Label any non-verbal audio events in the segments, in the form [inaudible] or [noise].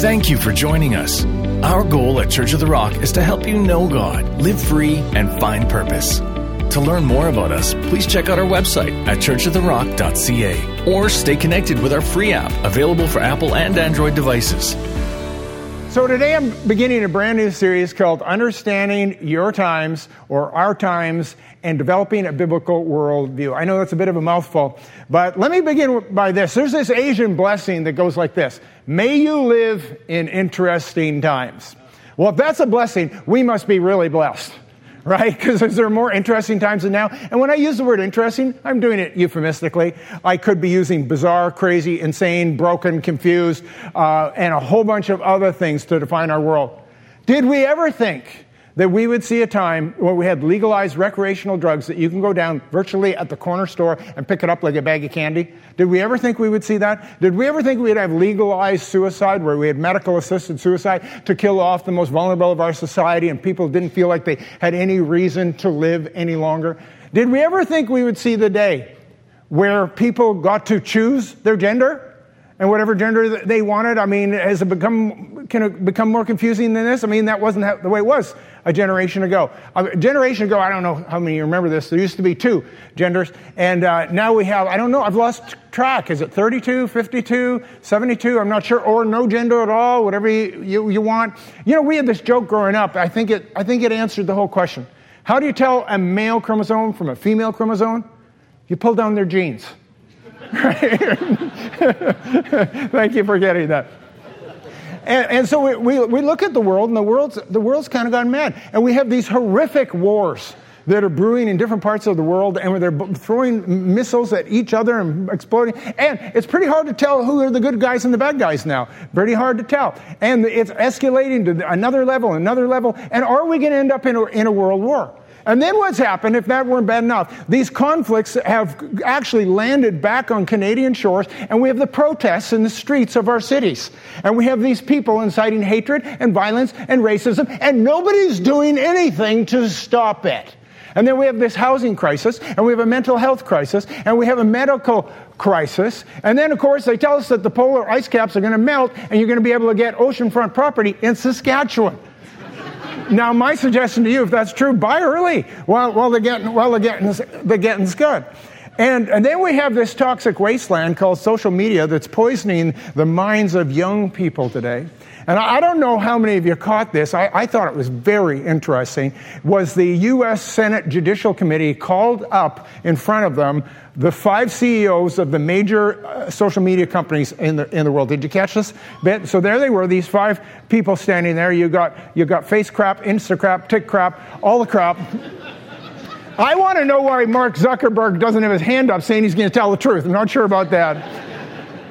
Thank you for joining us. Our goal at Church of the Rock is to help you know God, live free, and find purpose. To learn more about us, please check out our website at churchoftherock.ca or stay connected with our free app available for Apple and Android devices. So today I'm beginning a brand new series called Understanding Your Times or Our Times and Developing a Biblical Worldview. I know that's a bit of a mouthful, but let me begin by this. There's this Asian blessing that goes like this. May you live in interesting times. Well, if that's a blessing, we must be really blessed right? [laughs] Because there are more interesting times than now. And when I use the word interesting, I'm doing it euphemistically. I could be using bizarre, crazy, insane, broken, confused, uh, and a whole bunch of other things to define our world. Did we ever think that we would see a time where we had legalized recreational drugs that you can go down virtually at the corner store and pick it up like a bag of candy? Did we ever think we would see that? Did we ever think we'd have legalized suicide where we had medical assisted suicide to kill off the most vulnerable of our society and people didn't feel like they had any reason to live any longer? Did we ever think we would see the day where people got to choose their gender? and whatever gender they wanted. I mean, has it become can it become more confusing than this? I mean, that wasn't the way it was a generation ago. A generation ago, I don't know how many you remember this. There used to be two genders, and uh, now we have. I don't know. I've lost track. Is it 32, 52, 72? I'm not sure, or no gender at all. Whatever you, you, you want. You know, we had this joke growing up. I think it. I think it answered the whole question. How do you tell a male chromosome from a female chromosome? You pull down their genes. [laughs] [laughs] Thank you for getting that. And, and so we, we, we, look at the world, and the world's, the world's kind of gone mad. And we have these horrific wars that are brewing in different parts of the world, and where they're throwing missiles at each other and exploding. And it's pretty hard to tell who are the good guys and the bad guys now. Pretty hard to tell. And it's escalating to another level, another level. And are we going to end up in a, in a world war? And then what's happened, if that weren't bad enough, these conflicts have actually landed back on Canadian shores, and we have the protests in the streets of our cities. And we have these people inciting hatred and violence and racism, and nobody's doing anything to stop it. And then we have this housing crisis, and we have a mental health crisis, and we have a medical crisis. And then, of course, they tell us that the polar ice caps are going to melt, and you're going to be able to get oceanfront property in Saskatchewan. Now, my suggestion to you, if that's true, buy early while, while, they're, getting, while they're, getting, they're getting good. And, and then we have this toxic wasteland called social media that's poisoning the minds of young people today. And I don't know how many of you caught this. I, I, thought it was very interesting. Was the U.S. Senate Judicial Committee called up in front of them the five CEOs of the major uh, social media companies in the, in the world. Did you catch this? So there they were, these five people standing there. You got, you got face crap, Insta crap, tick crap, all the crap. I want to know why Mark Zuckerberg doesn't have his hand up saying he's going to tell the truth. I'm not sure about that.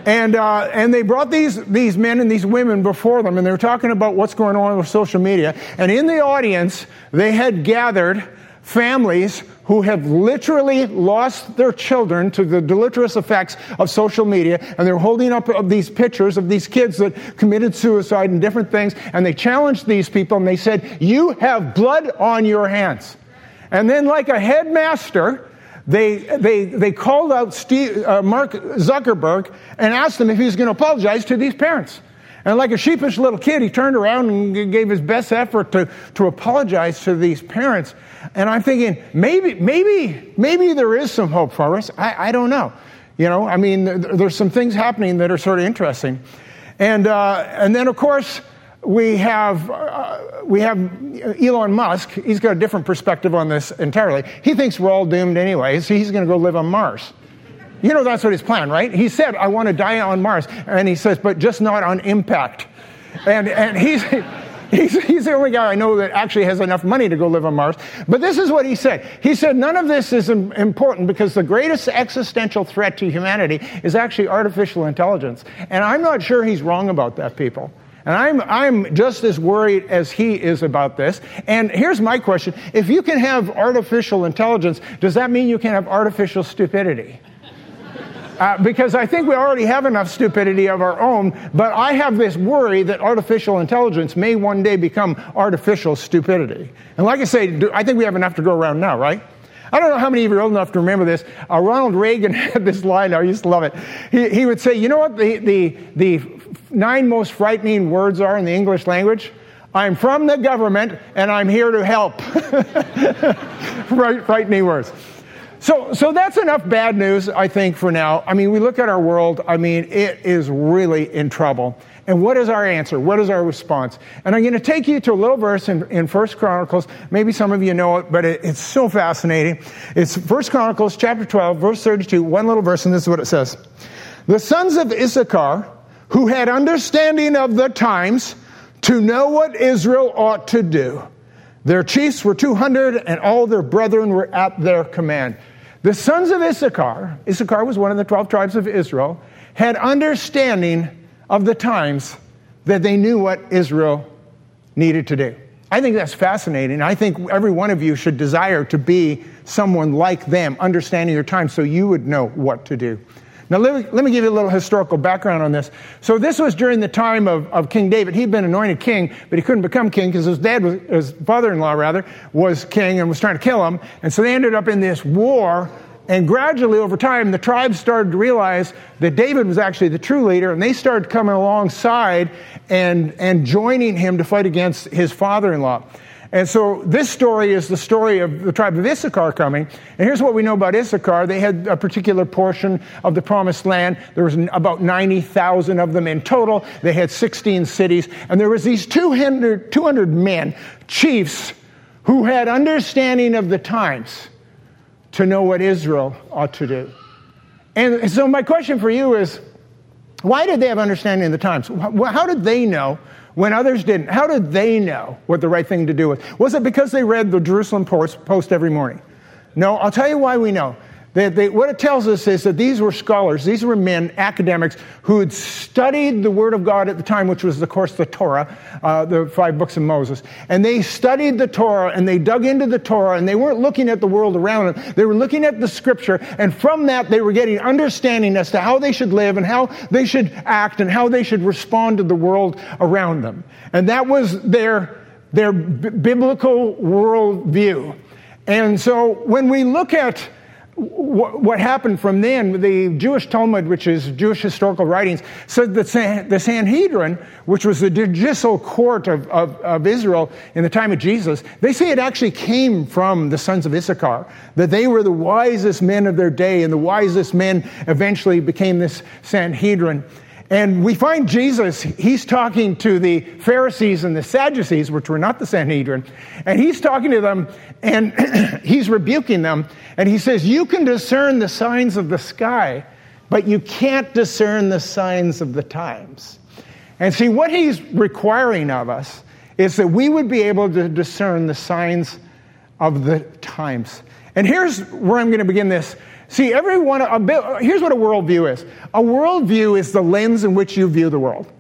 And, uh, and they brought these, these men and these women before them, and they were talking about what's going on with social media. And in the audience, they had gathered families who have literally lost their children to the deleterious effects of social media, and they're holding up these pictures of these kids that committed suicide and different things, and they challenged these people and they said, You have blood on your hands. And then, like a headmaster, they, they, they called out Steve, uh, Mark Zuckerberg and asked him if he was going to apologize to these parents. And like a sheepish little kid, he turned around and gave his best effort to, to apologize to these parents. And I'm thinking, maybe, maybe, maybe there is some hope for us. I, I don't know. You know, I mean, there's some things happening that are sort of interesting. And, uh, and then, of course, we have, uh, we have Elon Musk. He's got a different perspective on this entirely. He thinks we're all doomed anyway, so he's going to go live on Mars. You know, that's what his plan, right? He said, I want to die on Mars. And he says, but just not on impact. And, and he's, he's, he's the only guy I know that actually has enough money to go live on Mars. But this is what he said. He said, none of this is important because the greatest existential threat to humanity is actually artificial intelligence. And I'm not sure he's wrong about that, people. And I'm, I'm just as worried as he is about this. And here's my question. If you can have artificial intelligence, does that mean you can have artificial stupidity? Uh, because I think we already have enough stupidity of our own, but I have this worry that artificial intelligence may one day become artificial stupidity. And like I say, I think we have enough to go around now, right? I don't know how many of you are old enough to remember this. Uh, Ronald Reagan [laughs] had this line, I used to love it. He, he would say, you know what, the, the, the nine most frightening words are in the English language? I'm from the government and I'm here to help. [laughs] right, frightening words. So, so that's enough bad news, I think, for now. I mean, we look at our world, I mean, it is really in trouble. And what is our answer? What is our response? And I'm going to take you to a little verse in, in 1 Chronicles. Maybe some of you know it, but it, it's so fascinating. It's First Chronicles chapter 12, verse 32, one little verse, and this is what it says. The sons of Issachar, who had understanding of the times to know what Israel ought to do. Their chiefs were 200, and all their brethren were at their command. The sons of Issachar, Issachar was one of the 12 tribes of Israel, had understanding of the times that they knew what Israel needed to do. I think that's fascinating. I think every one of you should desire to be someone like them, understanding your time so you would know what to do. Now, let me, let me give you a little historical background on this. So, this was during the time of, of King David. He'd been anointed king, but he couldn't become king because his dad, was, his father in law, rather, was king and was trying to kill him. And so they ended up in this war. And gradually, over time, the tribes started to realize that David was actually the true leader, and they started coming alongside and, and joining him to fight against his father in law. And so this story is the story of the tribe of Issachar coming. And here's what we know about Issachar. They had a particular portion of the promised land. There was about 90,000 of them in total. They had 16 cities. And there was these 200, 200 men, chiefs, who had understanding of the times to know what Israel ought to do. And so my question for you is, why did they have understanding of the times? How did they know when others didn't? How did they know what the right thing to do was? Was it because they read the Jerusalem Post, every morning? No, I'll tell you why we know. They, they, what it tells us is that these were scholars, these were men, academics, who had studied the Word of God at the time, which was, of course, the Torah, uh, the five books of Moses. And they studied the Torah and they dug into the Torah and they weren't looking at the world around them. They were looking at the Scripture, and from that, they were getting understanding as to how they should live and how they should act and how they should respond to the world around them. And that was their, their b- biblical worldview. And so when we look at what happened from then, the Jewish Talmud, which is Jewish historical writings, said that the Sanhedrin, which was the judicial court of, of, of, Israel in the time of Jesus, they say it actually came from the sons of Issachar, that they were the wisest men of their day, and the wisest men eventually became this Sanhedrin. And we find Jesus, he's talking to the Pharisees and the Sadducees, which were not the Sanhedrin, and he's talking to them and [clears throat] he's rebuking them. And he says, You can discern the signs of the sky, but you can't discern the signs of the times. And see, what he's requiring of us is that we would be able to discern the signs of the times. And here's where I'm going to begin this See, everyone, here's what a worldview is a worldview is the lens in which you view the world.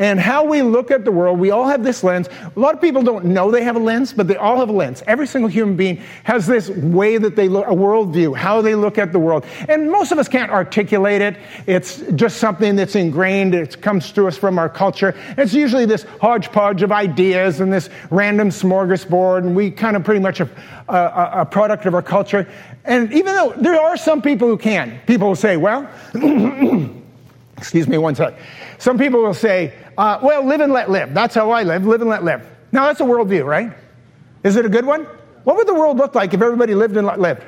And how we look at the world, we all have this lens. A lot of people don't know they have a lens, but they all have a lens. Every single human being has this way that they look, a worldview, how they look at the world. And most of us can't articulate it. It's just something that's ingrained. It comes to us from our culture. It's usually this hodgepodge of ideas and this random smorgasbord, and we kind of pretty much a, a, a product of our culture. And even though there are some people who can, people will say, well, [coughs] excuse me one sec. Some people will say, uh, well, live and let live. That's how I live, live and let live. Now, that's a worldview, right? Is it a good one? What would the world look like if everybody lived and let live?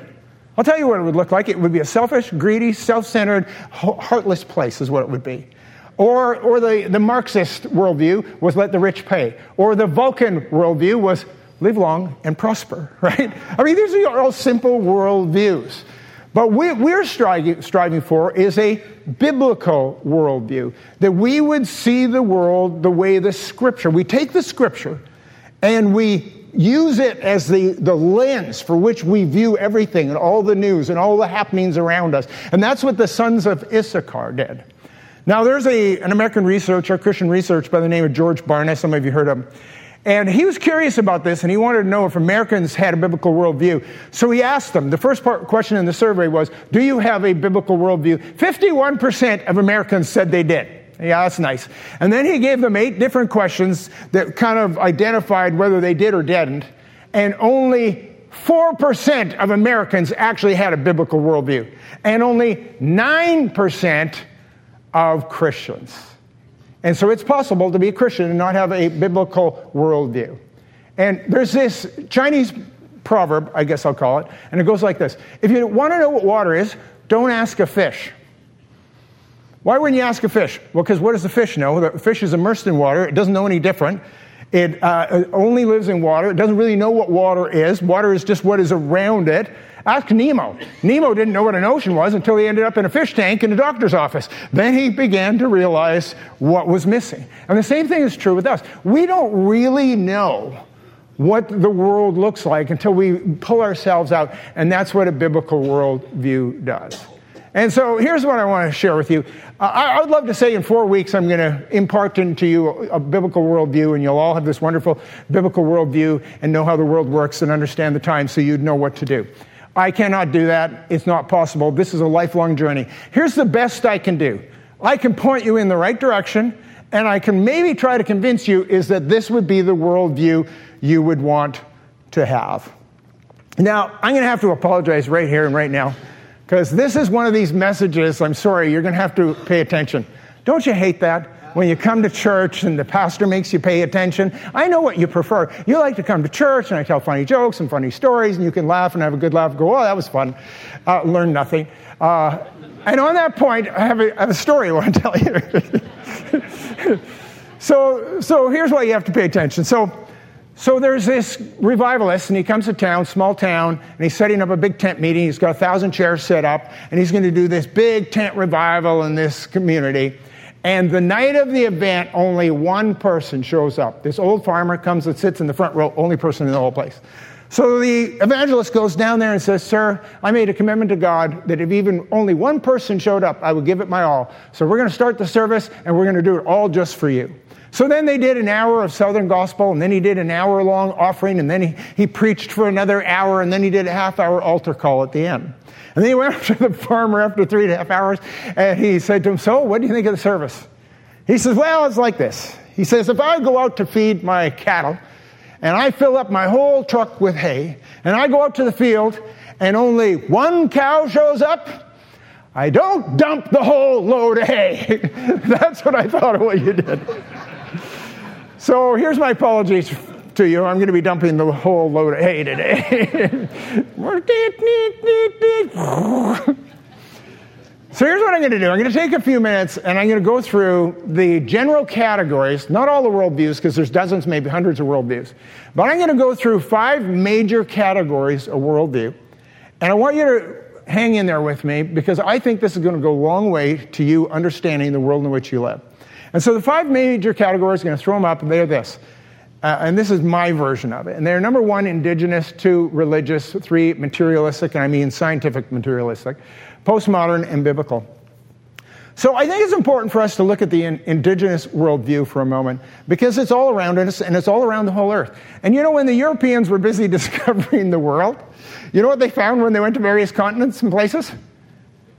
I'll tell you what it would look like. It would be a selfish, greedy, self centered, heartless place, is what it would be. Or, or the, the Marxist worldview was let the rich pay. Or the Vulcan worldview was live long and prosper, [laughs] right? I mean, these are all simple worldviews. But what we're striving, striving for is a biblical worldview, that we would see the world the way the scripture, we take the scripture and we use it as the, the lens for which we view everything and all the news and all the happenings around us. And that's what the sons of Issachar did. Now, there's a, an American researcher, Christian researcher by the name of George Barna. Some of you heard of him. And he was curious about this and he wanted to know if Americans had a biblical worldview. So he asked them, the first part, question in the survey was, Do you have a biblical worldview? 51% of Americans said they did. Yeah, that's nice. And then he gave them eight different questions that kind of identified whether they did or didn't. And only 4% of Americans actually had a biblical worldview. And only 9% of Christians. And so it's possible to be a Christian and not have a biblical worldview. And there's this Chinese proverb, I guess I'll call it, and it goes like this If you want to know what water is, don't ask a fish. Why wouldn't you ask a fish? Well, because what does the fish know? The fish is immersed in water, it doesn't know any different. It uh, only lives in water. It doesn't really know what water is. Water is just what is around it. Ask Nemo. Nemo didn't know what an ocean was until he ended up in a fish tank in a doctor's office. Then he began to realize what was missing. And the same thing is true with us. We don't really know what the world looks like until we pull ourselves out, and that's what a biblical worldview does. And so here's what I want to share with you. Uh, I, would love to say in four weeks I'm going to impart into you a, a, biblical worldview, and you'll all have this wonderful biblical worldview and know how the world works and understand the times so you'd know what to do. I cannot do that. It's not possible. This is a lifelong journey. Here's the best I can do I can point you in the right direction, and I can maybe try to convince you is that this would be the worldview you would want to have. Now, I'm going to have to apologize right here and right now because this is one of these messages. I'm sorry, you're going to have to pay attention. Don't you hate that? When you come to church and the pastor makes you pay attention, I know what you prefer. You like to come to church and I tell funny jokes and funny stories and you can laugh and have a good laugh and go, oh, that was fun. Uh, learn nothing. Uh, and on that point, I have a, I have a story I want to [laughs] tell you. so, so here's why you have to pay attention. So, so there's this revivalist, and he comes to town, small town, and he's setting up a big tent meeting. He's got a thousand chairs set up, and he's going to do this big tent revival in this community. And the night of the event, only one person shows up. This old farmer comes and sits in the front row, only person in the whole place. So the evangelist goes down there and says, Sir, I made a commitment to God that if even only one person showed up, I would give it my all. So we're going to start the service, and we're going to do it all just for you. So then they did an hour of Southern Gospel, and then he did an hour long offering, and then he, he preached for another hour, and then he did a half hour altar call at the end. And then he went [laughs] up to the farmer after three and a half hours, and he said to him, So, what do you think of the service? He says, Well, it's like this. He says, If I go out to feed my cattle, and I fill up my whole truck with hay, and I go out to the field, and only one cow shows up, I don't dump the whole load of hay. [laughs] That's what I thought of what you did. So here's my apologies to you. I'm going to be dumping the whole load of hay today. [laughs] so here's what I'm going to do I'm going to take a few minutes and I'm going to go through the general categories, not all the worldviews, because there's dozens, maybe hundreds of worldviews, but I'm going to go through five major categories of worldview. And I want you to hang in there with me because I think this is going to go a long way to you understanding the world in which you live. And so the five major categories, I'm going to throw them up, and they're this. Uh, and this is my version of it. And they're number one, indigenous, two, religious, three, materialistic, and I mean scientific materialistic, postmodern, and biblical. So I think it's important for us to look at the in, indigenous worldview for a moment because it's all around us and it's all around the whole earth. And you know, when the Europeans were busy [laughs] discovering the world, you know what they found when they went to various continents and places?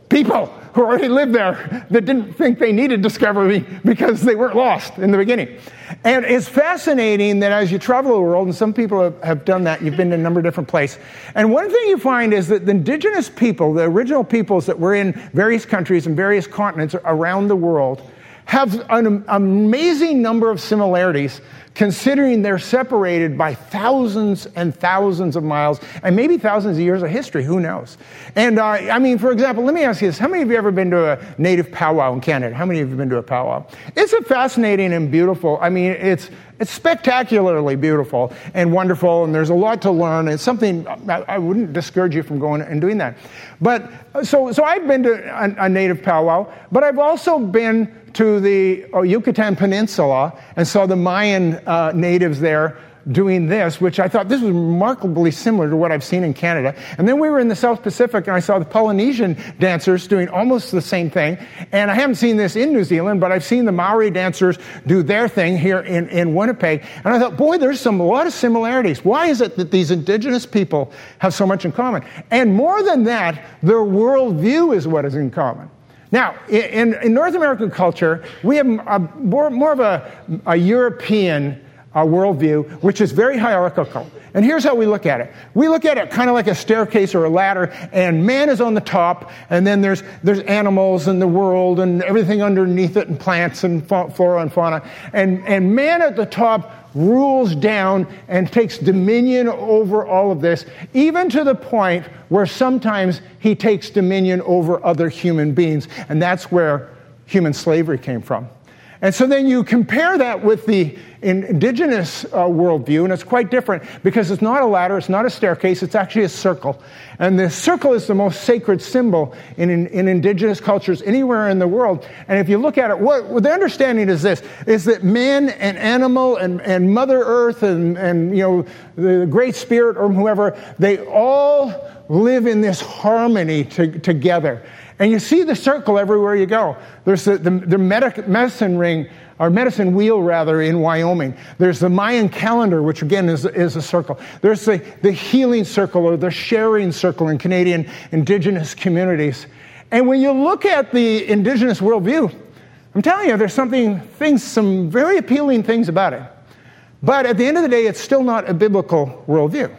People who already lived there that didn't think they needed discovery because they weren't lost in the beginning. And it's fascinating that as you travel the world, and some people have, done that, you've been to a number of different places. And one thing you find is that the indigenous people, the original peoples that were in various countries and various continents around the world, have an amazing number of similarities considering they're separated by thousands and thousands of miles and maybe thousands of years of history. Who knows? And uh, I mean, for example, let me ask you this. How many of you have ever been to a native powwow in Canada? How many of you have been to a powwow? It's a fascinating and beautiful, I mean, it's, it's spectacularly beautiful and wonderful, and there's a lot to learn. It's something I, I wouldn't discourage you from going and doing that. But so, so I've been to a, a native powwow, but I've also been to the uh, Yucatan Peninsula and saw the Mayan uh, natives there doing this, which I thought this was remarkably similar to what I've seen in Canada. And then we were in the South Pacific and I saw the Polynesian dancers doing almost the same thing. And I haven't seen this in New Zealand, but I've seen the Maori dancers do their thing here in, in Winnipeg. And I thought, boy, there's some, a lot of similarities. Why is it that these indigenous people have so much in common? And more than that, their worldview is what is in common. Now, in, in North American culture, we have a, more, more, of a, a European uh, worldview, which is very hierarchical. And here's how we look at it. We look at it kind of like a staircase or a ladder, and man is on the top, and then there's, there's animals and the world and everything underneath it, and plants and flora and fauna. And, and man at the top rules down and takes dominion over all of this, even to the point where sometimes he takes dominion over other human beings. And that's where human slavery came from. And so then you compare that with the indigenous uh, worldview, and it's quite different because it's not a ladder, it's not a staircase, it's actually a circle. And the circle is the most sacred symbol in, in, in indigenous cultures anywhere in the world. And if you look at it, what, what, the understanding is this, is that man and animal and, and Mother Earth and, and you know, the Great Spirit or whoever, they all live in this harmony to, together. And you see the circle everywhere you go. There's the, the, the medic, medicine ring, or medicine wheel rather, in Wyoming. There's the Mayan calendar, which again is, is a circle. There's the, the healing circle or the sharing circle in Canadian indigenous communities. And when you look at the indigenous worldview, I'm telling you, there's something, things, some very appealing things about it. But at the end of the day, it's still not a biblical worldview.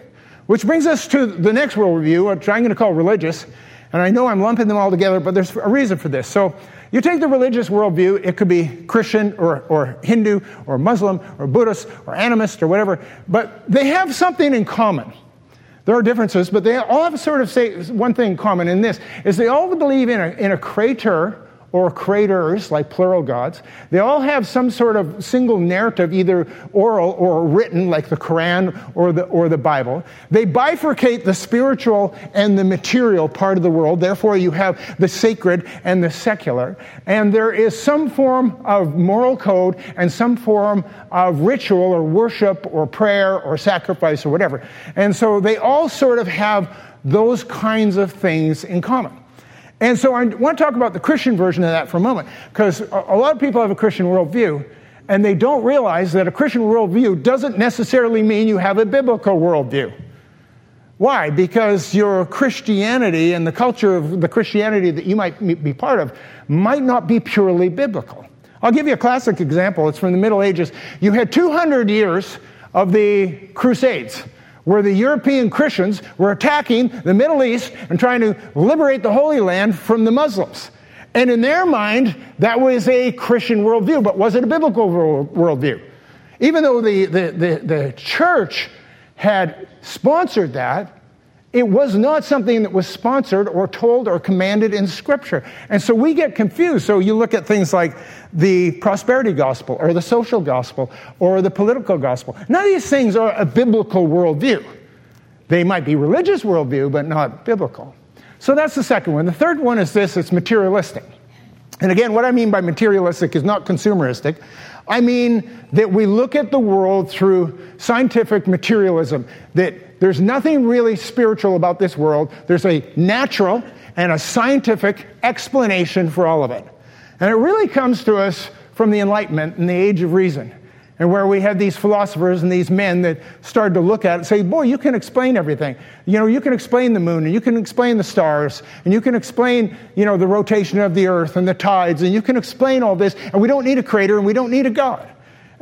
Which brings us to the next worldview, which I'm going to call religious. And I know I'm lumping them all together, but there's a reason for this. So you take the religious worldview, it could be Christian or, or Hindu or Muslim or Buddhist or animist or whatever, but they have something in common. There are differences, but they all have sort of say one thing in common in this is they all believe in a, in a creator or creators, like plural gods. They all have some sort of single narrative, either oral or written, like the Quran or the, or the Bible. They bifurcate the spiritual and the material part of the world. Therefore, you have the sacred and the secular. And there is some form of moral code and some form of ritual or worship or prayer or sacrifice or whatever. And so they all sort of have those kinds of things in common. And so I want to talk about the Christian version of that for a moment, because a lot of people have a Christian worldview, and they don't realize that a Christian worldview doesn't necessarily mean you have a biblical worldview. Why? Because your Christianity and the culture of the Christianity that you might be part of might not be purely biblical. I'll give you a classic example. It's from the Middle Ages. You had 200 years of the Crusades where the European Christians were attacking the Middle East and trying to liberate the Holy Land from the Muslims. And in their mind, that was a Christian worldview, but was it a biblical worldview? Even though the, the, the, the church had sponsored that, it was not something that was sponsored or told or commanded in Scripture. And so we get confused. So you look at things like the prosperity gospel or the social gospel or the political gospel. None of these things are a biblical worldview. They might be religious worldview, but not biblical. So that's the second one. The third one is this it's materialistic. And again, what I mean by materialistic is not consumeristic. I mean that we look at the world through scientific materialism, that there's nothing really spiritual about this world. There's a natural and a scientific explanation for all of it. And it really comes to us from the Enlightenment and the Age of Reason, and where we had these philosophers and these men that started to look at it and say, Boy, you can explain everything. You know, you can explain the moon, and you can explain the stars, and you can explain, you know, the rotation of the earth and the tides, and you can explain all this, and we don't need a creator and we don't need a God.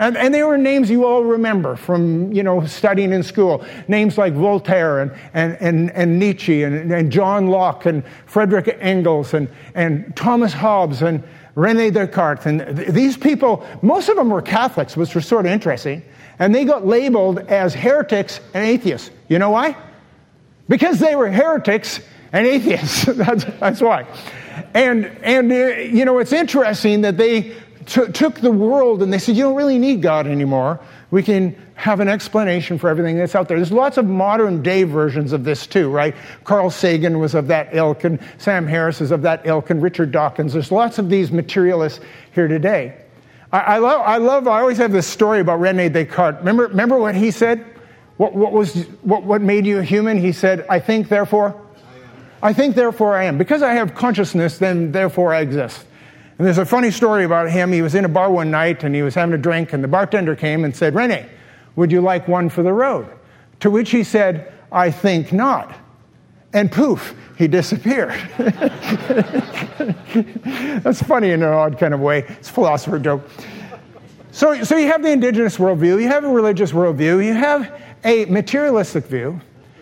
And, and, they were names you all remember from, you know, studying in school. Names like Voltaire and, and, and, and Nietzsche and, and John Locke and Frederick Engels and, and Thomas Hobbes and Rene Descartes. And th- these people, most of them were Catholics, which was sort of interesting. And they got labeled as heretics and atheists. You know why? Because they were heretics and atheists. [laughs] that's, that's why. And, and uh, you know, it's interesting that they t- took the world and they said, you don't really need God anymore. We can have an explanation for everything that's out there. There's lots of modern day versions of this too, right? Carl Sagan was of that ilk, and Sam Harris is of that ilk, and Richard Dawkins. There's lots of these materialists here today. I, I love, I love, I always have this story about Rene Descartes. Remember, remember what he said? What, what was, what, what made you a human? He said, I think, therefore. I think, therefore, I am. Because I have consciousness, then therefore I exist. And there's a funny story about him. He was in a bar one night and he was having a drink, and the bartender came and said, Rene, would you like one for the road? To which he said, I think not. And poof, he disappeared. [laughs] That's funny in an odd kind of way. It's a philosopher joke. So, so you have the indigenous worldview, you have a religious worldview, you have a materialistic view,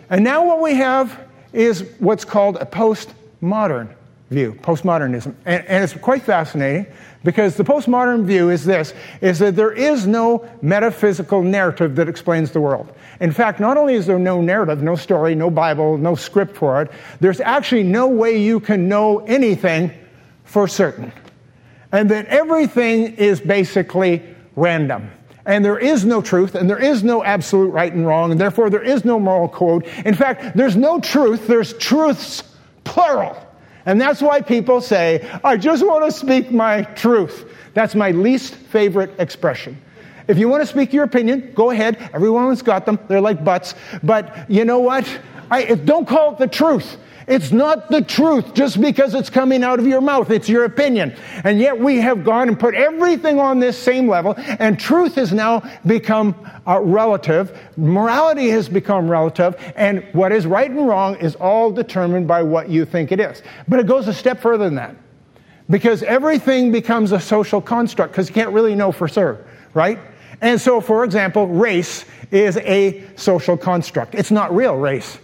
and now what we have is what's called a postmodern view, postmodernism. And, and, it's quite fascinating because the postmodern view is this, is that there is no metaphysical narrative that explains the world. In fact, not only is there no narrative, no story, no Bible, no script for it, there's actually no way you can know anything for certain. And that everything is basically random. And there is no truth, and there is no absolute right and wrong, and therefore there is no moral code. In fact, there's no truth, there's truths, plural. And that's why people say, I just want to speak my truth. That's my least favorite expression. If you want to speak your opinion, go ahead. Everyone's got them. They're like butts. But you know what? I, don't call it the truth. It's not the truth just because it's coming out of your mouth. It's your opinion. And yet we have gone and put everything on this same level, and truth has now become uh, relative. Morality has become relative, and what is right and wrong is all determined by what you think it is. But it goes a step further than that. Because everything becomes a social construct, because you can't really know for sure, right? And so, for example, race is a social construct. It's not real race.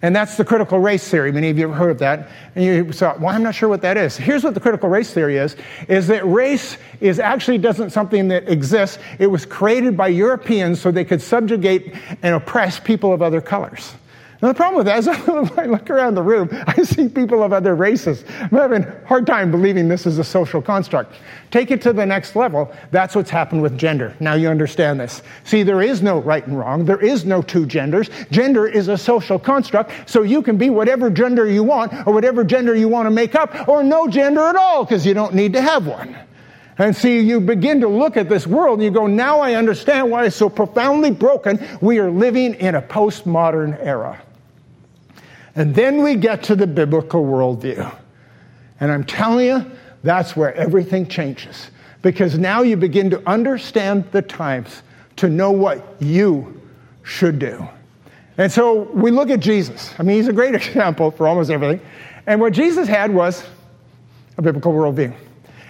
And that's the critical race theory. Many of you have heard of that. And you thought, well, I'm not sure what that is. Here's what the critical race theory is, is that race is actually doesn't something that exists. It was created by Europeans so they could subjugate and oppress people of other colors. Now, the problem with that is [laughs] I look around the room, I see people of other races. I'm having a hard time believing this is a social construct. Take it to the next level. That's what's happened with gender. Now you understand this. See, there is no right and wrong. There is no two genders. Gender is a social construct, so you can be whatever gender you want or whatever gender you want to make up or no gender at all because you don't need to have one. And see, you begin to look at this world and you go, now I understand why it's so profoundly broken. We are living in a postmodern era. And then we get to the biblical worldview. And I'm telling you, that's where everything changes. Because now you begin to understand the times to know what you should do. And so we look at Jesus. I mean, he's a great [laughs] example for almost everything. And what Jesus had was a biblical worldview.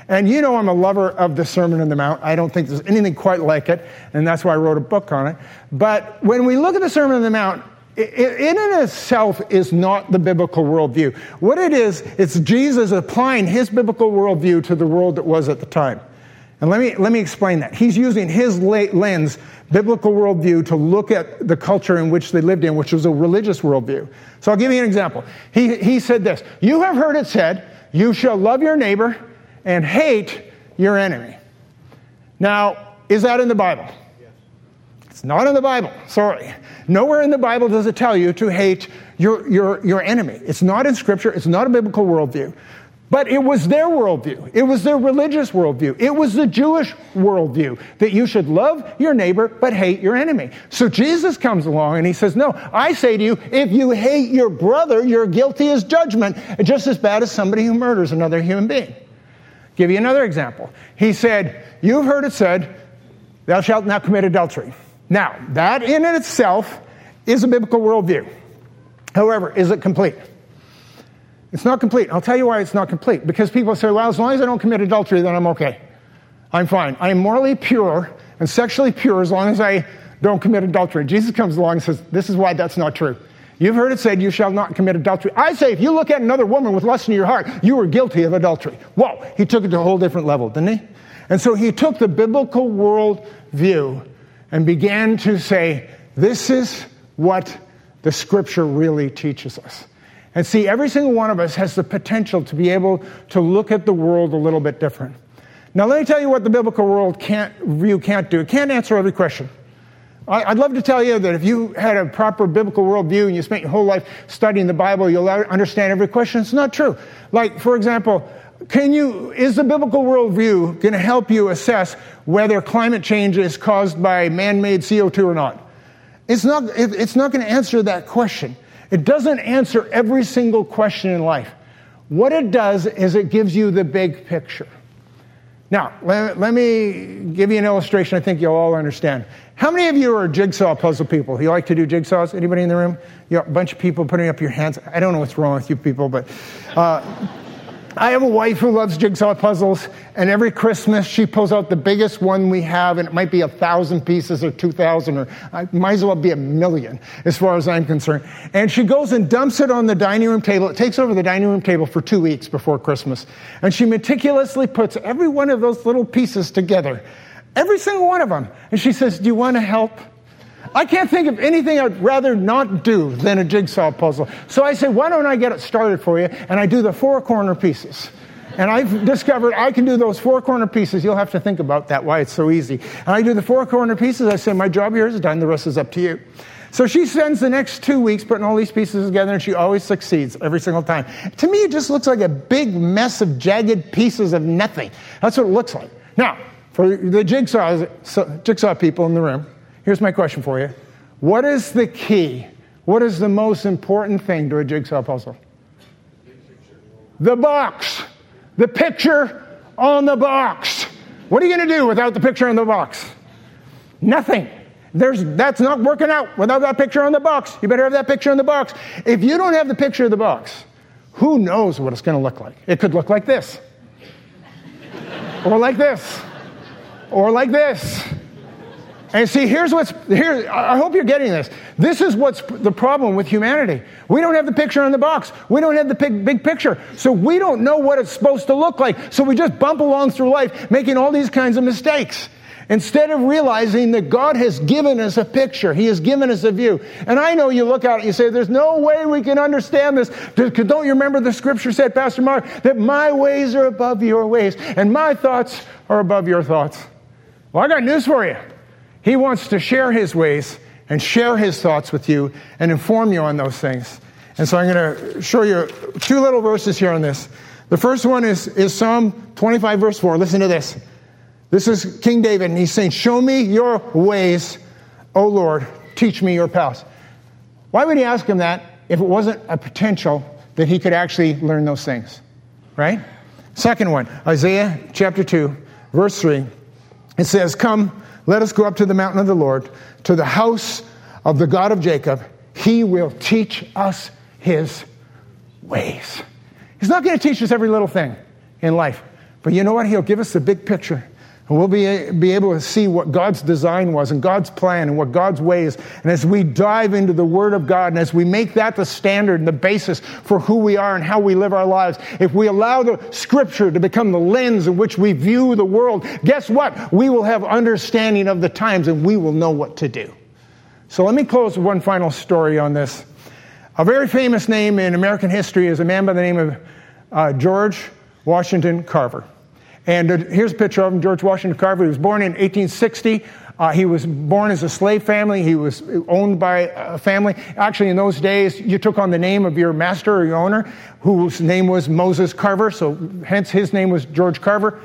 And you know, I'm a lover of the Sermon on the Mount. I don't think there's anything quite like it, and that's why I wrote a book on it. But when we look at the Sermon on the Mount, in and of itself is not the biblical worldview. What it is, it's Jesus applying his biblical worldview to the world that was at the time. And let me, let me explain that. He's using his lens, biblical worldview, to look at the culture in which they lived in, which was a religious worldview. So I'll give you an example. He, he said this You have heard it said, You shall love your neighbor and hate your enemy. Now, is that in the Bible? It's not in the Bible. Sorry. Nowhere in the Bible does it tell you to hate your, your, your enemy. It's not in Scripture. It's not a biblical worldview. But it was their worldview. It was their religious worldview. It was the Jewish worldview that you should love your neighbor but hate your enemy. So Jesus comes along and he says, No, I say to you, if you hate your brother, you're guilty as judgment, just as bad as somebody who murders another human being. Give you another example. He said, You've heard it said, Thou shalt not commit adultery. Now, that in itself is a biblical worldview. However, is it complete? It's not complete. I'll tell you why it's not complete. Because people say, well, as long as I don't commit adultery, then I'm okay. I'm fine. I am morally pure and sexually pure as long as I don't commit adultery. Jesus comes along and says, this is why that's not true. You've heard it said, you shall not commit adultery. I say, if you look at another woman with lust in your heart, you are guilty of adultery. Whoa, he took it to a whole different level, didn't he? And so he took the biblical world view and began to say, This is what the scripture really teaches us. And see, every single one of us has the potential to be able to look at the world a little bit different. Now, let me tell you what the biblical world can't, view can't do. It can't answer every question. I'd love to tell you that if you had a proper biblical worldview and you spent your whole life studying the Bible, you'll understand every question. It's not true. Like, for example, can you, is the biblical worldview going to help you assess whether climate change is caused by man made CO2 or not? It's not, it's not going to answer that question. It doesn't answer every single question in life. What it does is it gives you the big picture. Now, let, let, me give you an illustration I think you'll all understand. How many of you are jigsaw puzzle people? You like to do jigsaws? Anybody in the room? You a bunch of people putting up your hands. I don't know what's wrong with you people, but uh, I have a wife who loves jigsaw puzzles, and every Christmas she pulls out the biggest one we have, and it might be a thousand pieces or two thousand, or it might as well be a million, as far as I'm concerned. And she goes and dumps it on the dining room table. It takes over the dining room table for two weeks before Christmas. And she meticulously puts every one of those little pieces together, every single one of them. And she says, Do you want to help? I can't think of anything I'd rather not do than a jigsaw puzzle. So I say, why don't I get it started for you? And I do the four corner pieces. And I've discovered I can do those four corner pieces. You'll have to think about that, why it's so easy. And I do the four corner pieces. I say, my job here is done. The rest is up to you. So she spends the next two weeks putting all these pieces together, and she always succeeds every single time. To me, it just looks like a big mess of jagged pieces of nothing. That's what it looks like. Now, for the jigsaw, jigsaw people in the room, Here's my question for you What is the key? What is the most important thing to a jigsaw puzzle? The box. The picture on the box. What are you going to do without the picture on the box? Nothing. There's, that's not working out without that picture on the box. You better have that picture on the box. If you don't have the picture of the box, who knows what it's going to look like? It could look like this, or like this, or like this. And see, here's what's here. I hope you're getting this. This is what's the problem with humanity. We don't have the picture on the box. We don't have the big, big picture. So we don't know what it's supposed to look like. So we just bump along through life making all these kinds of mistakes. Instead of realizing that God has given us a picture, He has given us a view. And I know you look at it, you say, There's no way we can understand this. Don't you remember the scripture said, Pastor Mark, that my ways are above your ways and my thoughts are above your thoughts? Well, I got news for you. He wants to share his ways and share his thoughts with you and inform you on those things. And so I'm going to show you two little verses here on this. The first one is, is Psalm 25, verse 4. Listen to this. This is King David, and he's saying, Show me your ways, O Lord, teach me your paths. Why would he ask him that if it wasn't a potential that he could actually learn those things? Right? Second one, Isaiah chapter 2, verse 3. It says, Come, let us go up to the mountain of the Lord, to the house of the God of Jacob. He will teach us his ways. He's not going to teach us every little thing in life, but you know what? He'll give us the big picture. And we'll be, be able to see what God's design was and God's plan and what God's way is. And as we dive into the Word of God and as we make that the standard and the basis for who we are and how we live our lives, if we allow the Scripture to become the lens in which we view the world, guess what? We will have understanding of the times and we will know what to do. So let me close with one final story on this. A very famous name in American history is a man by the name of uh, George Washington Carver. And uh, here's a picture of him, George Washington Carver. He was born in 1860. Uh, he was born as a slave family. He was owned by a family. Actually, in those days, you took on the name of your master or your owner, whose name was Moses Carver. So, hence, his name was George Carver.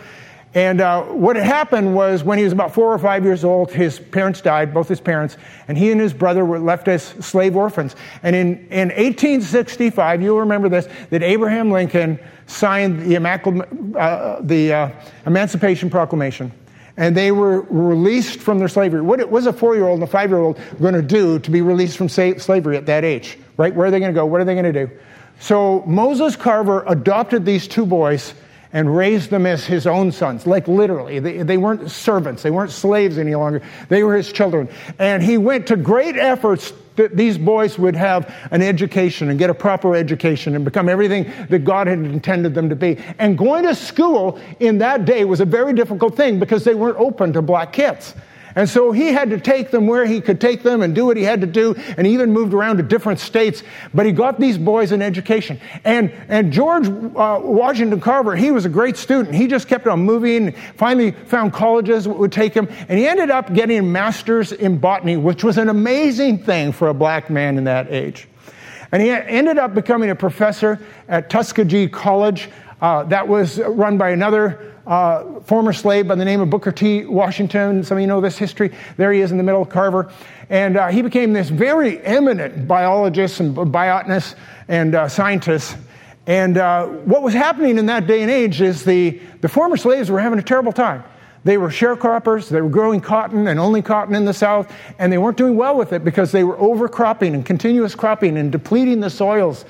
And uh, what had happened was when he was about four or five years old, his parents died, both his parents, and he and his brother were left as slave orphans. And in, in 1865, you'll remember this, that Abraham Lincoln signed the, uh, the uh, Emancipation Proclamation. And they were released from their slavery. What was a four year old and a five year old going to do to be released from slavery at that age? Right? Where are they going to go? What are they going to do? So Moses Carver adopted these two boys and raised them as his own sons, like literally. They, they weren't servants, they weren't slaves any longer, they were his children. And he went to great efforts that these boys would have an education and get a proper education and become everything that God had intended them to be. And going to school in that day was a very difficult thing because they weren't open to black kids. And so he had to take them where he could take them and do what he had to do, and he even moved around to different states. But he got these boys an education. And, and George uh, Washington Carver, he was a great student. He just kept on moving, finally found colleges that would take him, and he ended up getting a master's in botany, which was an amazing thing for a black man in that age. And he ended up becoming a professor at Tuskegee College. Uh, that was run by another uh, former slave by the name of Booker T. Washington. Some of you know this history. There he is in the middle of Carver. And uh, he became this very eminent biologist and botanist and uh, scientist. And uh, what was happening in that day and age is the, the former slaves were having a terrible time. They were sharecroppers, they were growing cotton and only cotton in the South, and they weren't doing well with it because they were overcropping and continuous cropping and depleting the soils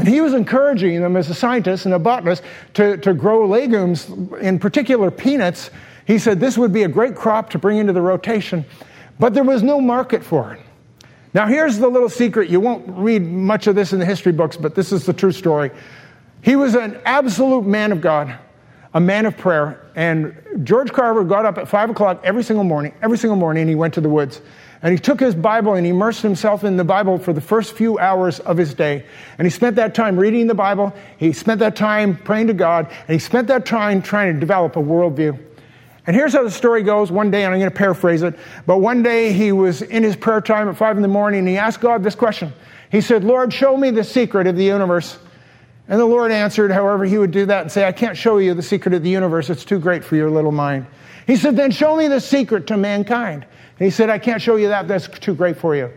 And he was encouraging them as a scientist and a botanist to, to grow legumes, in particular peanuts. He said this would be a great crop to bring into the rotation, but there was no market for it. Now, here's the little secret. You won't read much of this in the history books, but this is the true story. He was an absolute man of God, a man of prayer. And George Carver got up at 5 o'clock every single morning, every single morning, and he went to the woods. And he took his Bible and immersed himself in the Bible for the first few hours of his day. And he spent that time reading the Bible, he spent that time praying to God, and he spent that time trying to develop a worldview. And here's how the story goes. One day, and I'm going to paraphrase it, but one day he was in his prayer time at five in the morning and he asked God this question. He said, Lord, show me the secret of the universe. And the Lord answered, however, he would do that and say, I can't show you the secret of the universe. It's too great for your little mind. He said, Then show me the secret to mankind. He said, I can't show you that. That's too great for you.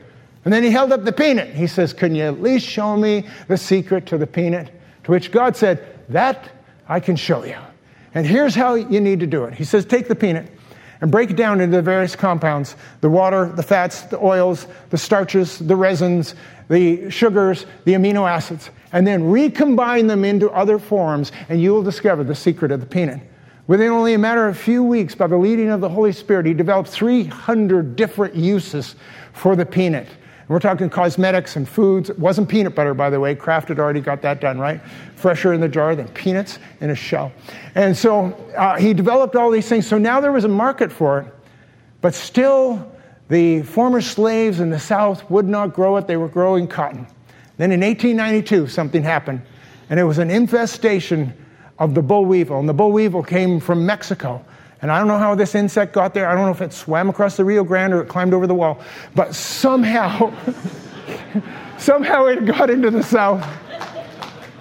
And then he held up the peanut. He says, Can you at least show me the secret to the peanut? To which God said, That I can show you. And here's how you need to do it. He says, take the peanut and break it down into the various compounds the water, the fats, the oils, the starches, the resins, the sugars, the amino acids, and then recombine them into other forms, and you will discover the secret of the peanut. Within only a matter of a few weeks, by the leading of the Holy Spirit, he developed 300 different uses for the peanut. And We're talking cosmetics and foods. It wasn't peanut butter, by the way. Kraft had already got that done, right? Fresher in the jar than peanuts in a shell. And so uh, he developed all these things. So now there was a market for it, but still the former slaves in the South would not grow it. They were growing cotton. Then in 1892, something happened, and it was an infestation of the boll weevil. And the boll weevil came from Mexico. And I don't know how this insect got there. I don't know if it swam across the Rio Grande or it climbed over the wall. But somehow, [laughs] somehow it got into the South.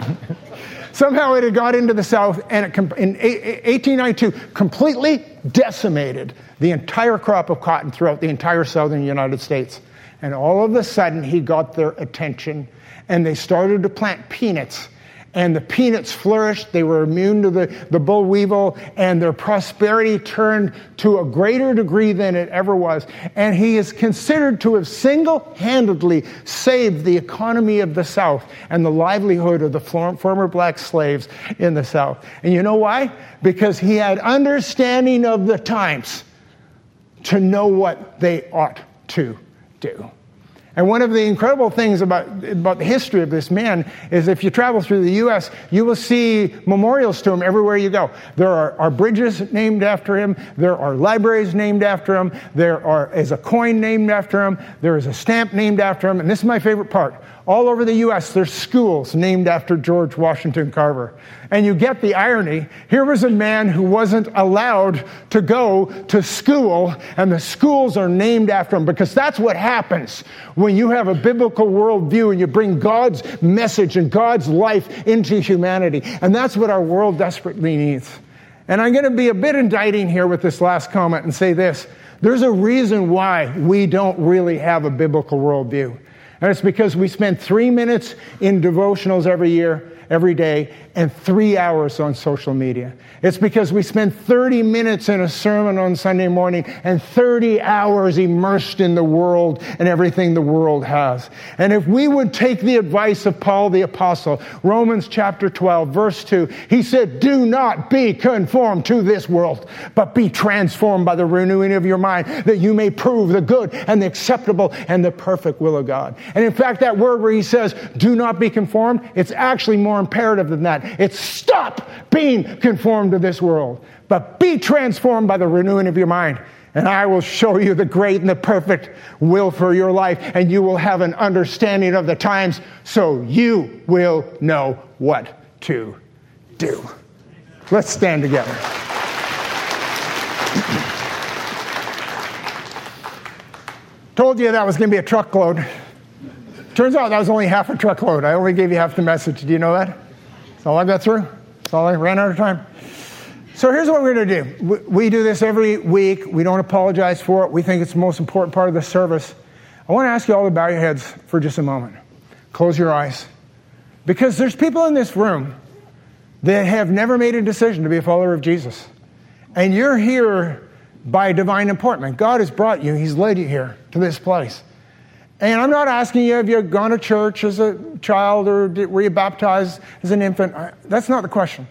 [laughs] somehow it had got into the South and it, in 1892 completely decimated the entire crop of cotton throughout the entire southern United States. And all of a sudden, he got their attention and they started to plant peanuts and the peanuts flourished. They were immune to the, the boll weevil, and their prosperity turned to a greater degree than it ever was. And he is considered to have single handedly saved the economy of the South and the livelihood of the former black slaves in the South. And you know why? Because he had understanding of the times to know what they ought to do. And one of the incredible things about, about the history of this man is if you travel through the U.S., you will see memorials to him everywhere you go. There are, are bridges named after him. There are libraries named after him. There are, is a coin named after him. There is a stamp named after him. And this is my favorite part all over the U.S., there's schools named after George Washington Carver. And you get the irony. Here was a man who wasn't allowed to go to school, and the schools are named after him because that's what happens when you have a biblical worldview and you bring God's message and God's life into humanity. And that's what our world desperately needs. And I'm going to be a bit indicting here with this last comment and say this. There's a reason why we don't really have a biblical worldview. And it's because we spend three minutes in devotionals every year every day and three hours on social media. It's because we spend 30 minutes in a sermon on Sunday morning and 30 hours immersed in the world and everything the world has. And if we would take the advice of Paul the Apostle, Romans chapter 12, verse 2, he said, Do not be conformed to this world, but be transformed by the renewing of your mind, that you may prove the good and the acceptable and the perfect will of God. And in fact, that word where he says, Do not be conformed, it's actually more imperative than that. It's stop being conformed to this world, but be transformed by the renewing of your mind. And I will show you the great and the perfect will for your life, and you will have an understanding of the times so you will know what to do. Let's stand together. Told you that was going to be a truckload. Turns out that was only half a truckload. I only gave you half the message. Do you know that? That's all I got through. That's all I ran out of time. So here's what we're going to do. We do this every week. We don't apologize for it. We think it's the most important part of the service. I want to ask you all to bow your heads for just a moment. Close your eyes. Because there's people in this room that have never made a decision to be a follower of Jesus. And you're here by divine appointment. God has brought you, He's led you here to this place. And I'm not asking you if you've gone to church as a child or were you baptized as an infant. That's not the question.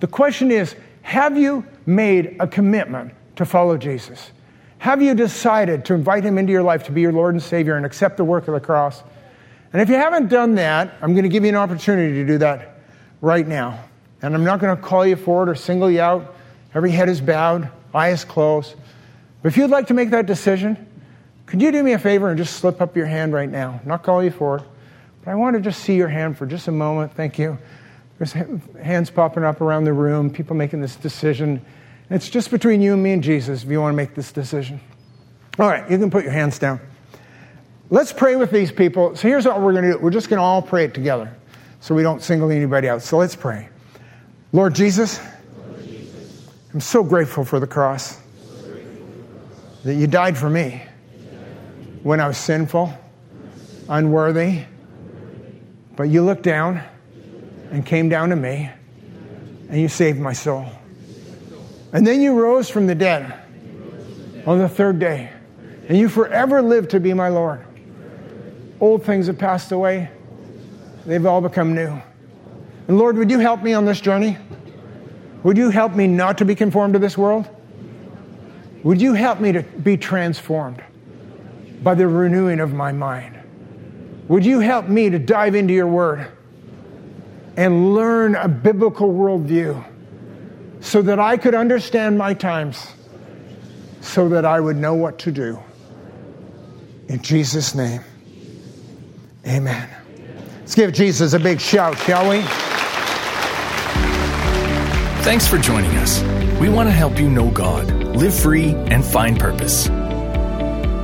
The question is have you made a commitment to follow Jesus? Have you decided to invite him into your life to be your Lord and Savior and accept the work of the cross? And if you haven't done that, I'm going to give you an opportunity to do that right now. And I'm not going to call you forward or single you out. Every head is bowed, eyes closed. But if you'd like to make that decision, could you do me a favor and just slip up your hand right now? not call you forward, but I want to just see your hand for just a moment. Thank you. There's hands popping up around the room, people making this decision. It's just between you and me and Jesus if you want to make this decision. All right, you can put your hands down. Let's pray with these people. So here's what we're going to do we're just going to all pray it together so we don't single anybody out. So let's pray. Lord Jesus, I'm so grateful for the cross that you died for me when I was sinful, unworthy, but you looked down and came down to me and you saved my soul. And then you rose from the dead on the third day and you forever live to be my Lord. Old things have passed away, they've all become new. And Lord, would you help me on this journey? Would you help me not to be conformed to this world? Would you help me to be transformed by the renewing of my mind? Would you help me to dive into your word and learn a biblical worldview so that I could understand my times, so that I would know what to do? In Jesus' name. Amen. Let's give Jesus a big shout, shall we? Thanks for joining us. We want to help you know God, live free, and find purpose.